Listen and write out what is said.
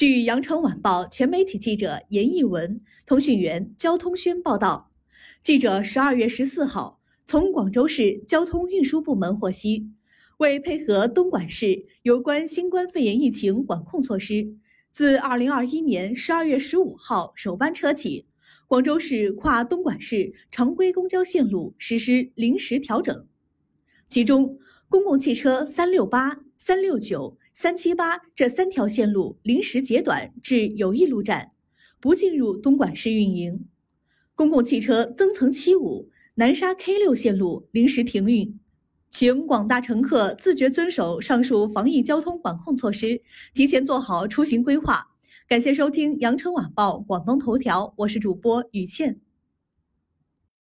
据羊城晚报全媒体记者严艺文、通讯员交通轩报道，记者十二月十四号从广州市交通运输部门获悉，为配合东莞市有关新冠肺炎疫情管控措施，自二零二一年十二月十五号首班车起，广州市跨东莞市常规公交线路实施临时调整，其中公共汽车三六八、三六九。三七八这三条线路临时截短至友谊路站，不进入东莞市运营。公共汽车增层七五、南沙 K 六线路临时停运，请广大乘客自觉遵守上述防疫交通管控措施，提前做好出行规划。感谢收听羊城晚报广东头条，我是主播雨倩。